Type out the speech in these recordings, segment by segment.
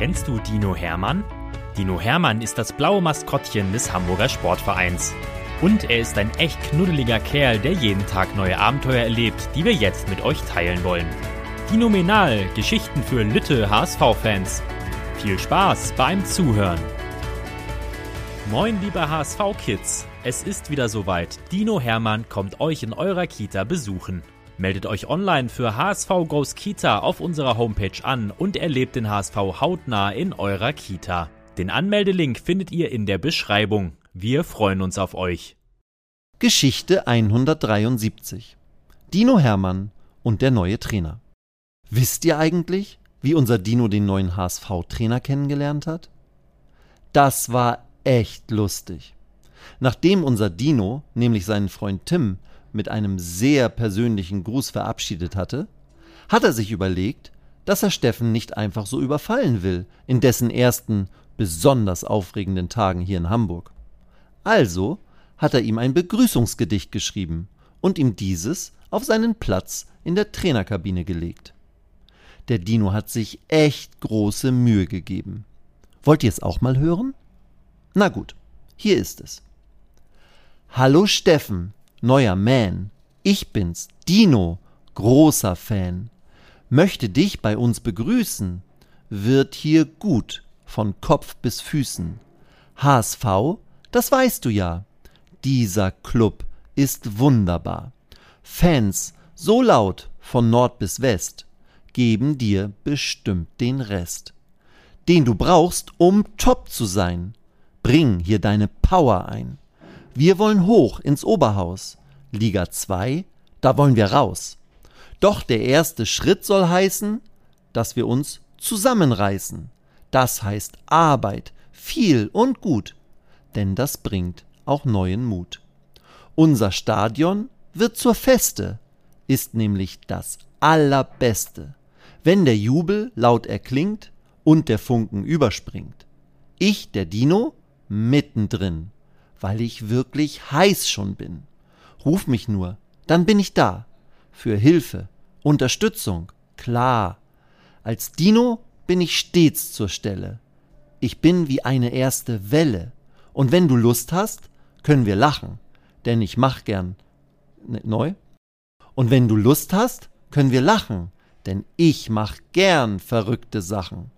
Kennst du Dino Hermann? Dino Hermann ist das blaue Maskottchen des Hamburger Sportvereins. Und er ist ein echt knuddeliger Kerl, der jeden Tag neue Abenteuer erlebt, die wir jetzt mit euch teilen wollen. Dinominal, Geschichten für Lütte HSV-Fans. Viel Spaß beim Zuhören. Moin, liebe HSV-Kids. Es ist wieder soweit. Dino Hermann kommt euch in eurer Kita besuchen. Meldet euch online für HSV Goes Kita auf unserer Homepage an und erlebt den HSV hautnah in eurer Kita. Den Anmeldelink findet ihr in der Beschreibung. Wir freuen uns auf euch. Geschichte 173 Dino Hermann und der neue Trainer. Wisst ihr eigentlich, wie unser Dino den neuen HSV-Trainer kennengelernt hat? Das war echt lustig. Nachdem unser Dino, nämlich seinen Freund Tim, mit einem sehr persönlichen Gruß verabschiedet hatte, hat er sich überlegt, dass er Steffen nicht einfach so überfallen will, in dessen ersten, besonders aufregenden Tagen hier in Hamburg. Also hat er ihm ein Begrüßungsgedicht geschrieben und ihm dieses auf seinen Platz in der Trainerkabine gelegt. Der Dino hat sich echt große Mühe gegeben. Wollt ihr es auch mal hören? Na gut, hier ist es. Hallo Steffen, neuer Man. Ich bin's, Dino, großer Fan. Möchte dich bei uns begrüßen. Wird hier gut, von Kopf bis Füßen. HSV, das weißt du ja. Dieser Club ist wunderbar. Fans, so laut, von Nord bis West, geben dir bestimmt den Rest. Den du brauchst, um top zu sein. Bring hier deine Power ein. Wir wollen hoch ins Oberhaus. Liga 2, da wollen wir raus. Doch der erste Schritt soll heißen, dass wir uns zusammenreißen. Das heißt Arbeit, viel und gut, denn das bringt auch neuen Mut. Unser Stadion wird zur Feste, ist nämlich das Allerbeste, wenn der Jubel laut erklingt und der Funken überspringt. Ich, der Dino, mittendrin weil ich wirklich heiß schon bin. Ruf mich nur, dann bin ich da. Für Hilfe, Unterstützung, klar. Als Dino bin ich stets zur Stelle. Ich bin wie eine erste Welle. Und wenn du Lust hast, können wir lachen, denn ich mach gern ne, neu. Und wenn du Lust hast, können wir lachen, denn ich mach gern verrückte Sachen.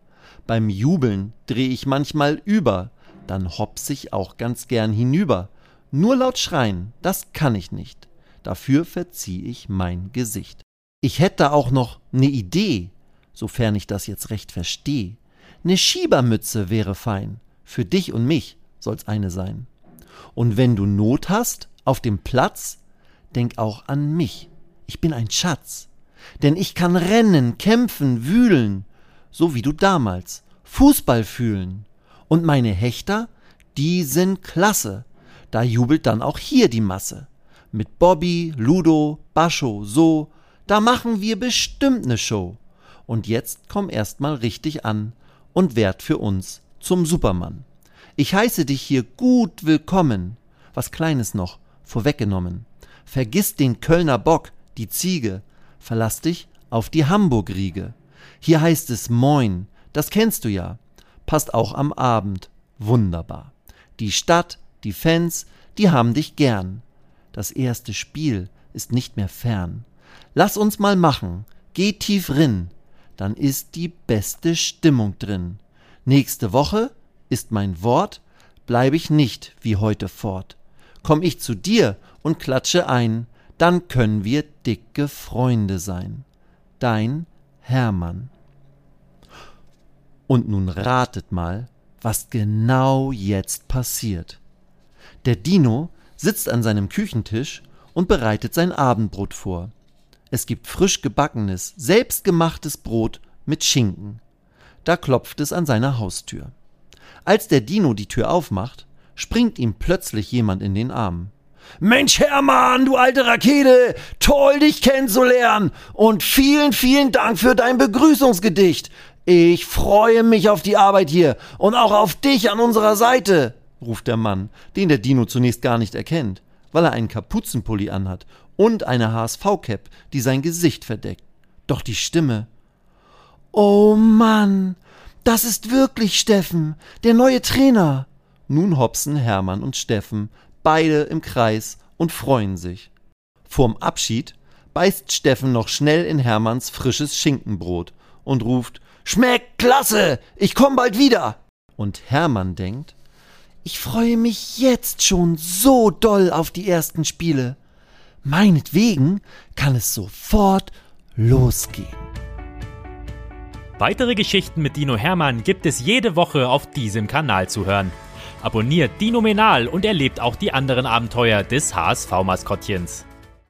Beim Jubeln dreh ich manchmal über, dann hops ich auch ganz gern hinüber. Nur laut schreien, das kann ich nicht. Dafür verzieh ich mein Gesicht. Ich hätte auch noch ne Idee, sofern ich das jetzt recht versteh. Ne Schiebermütze wäre fein. Für dich und mich soll's eine sein. Und wenn du Not hast, auf dem Platz, denk auch an mich. Ich bin ein Schatz. Denn ich kann rennen, kämpfen, wühlen, so wie du damals, Fußball fühlen. Und meine Hechter, die sind klasse. Da jubelt dann auch hier die Masse. Mit Bobby, Ludo, Bascho, so, da machen wir bestimmt ne Show. Und jetzt komm erst mal richtig an und werd für uns zum Supermann. Ich heiße dich hier gut willkommen. Was Kleines noch, vorweggenommen. Vergiss den Kölner Bock, die Ziege. Verlass dich auf die Hamburg-Riege. Hier heißt es Moin, das kennst du ja passt auch am Abend. Wunderbar. Die Stadt, die Fans, die haben dich gern. Das erste Spiel ist nicht mehr fern. Lass uns mal machen. Geh tief rin. Dann ist die beste Stimmung drin. Nächste Woche ist mein Wort, bleib ich nicht wie heute fort. Komm ich zu dir und klatsche ein, dann können wir dicke Freunde sein. Dein Hermann. Und nun ratet mal, was genau jetzt passiert. Der Dino sitzt an seinem Küchentisch und bereitet sein Abendbrot vor. Es gibt frisch gebackenes, selbstgemachtes Brot mit Schinken. Da klopft es an seiner Haustür. Als der Dino die Tür aufmacht, springt ihm plötzlich jemand in den Arm. Mensch, Hermann, du alte Rakete, toll dich kennenzulernen und vielen, vielen Dank für dein Begrüßungsgedicht. Ich freue mich auf die Arbeit hier und auch auf dich an unserer Seite, ruft der Mann, den der Dino zunächst gar nicht erkennt, weil er einen Kapuzenpulli anhat und eine HSV-Cap, die sein Gesicht verdeckt. Doch die Stimme. Oh Mann, Das ist wirklich Steffen, der neue Trainer. Nun hopsen Hermann und Steffen, beide im Kreis und freuen sich. Vorm Abschied beißt Steffen noch schnell in Hermanns frisches Schinkenbrot und ruft Schmeckt klasse, ich komm bald wieder. Und Hermann denkt, ich freue mich jetzt schon so doll auf die ersten Spiele. Meinetwegen kann es sofort losgehen. Weitere Geschichten mit Dino Hermann gibt es jede Woche auf diesem Kanal zu hören. Abonniert Dino Menal und erlebt auch die anderen Abenteuer des HSV-Maskottchens.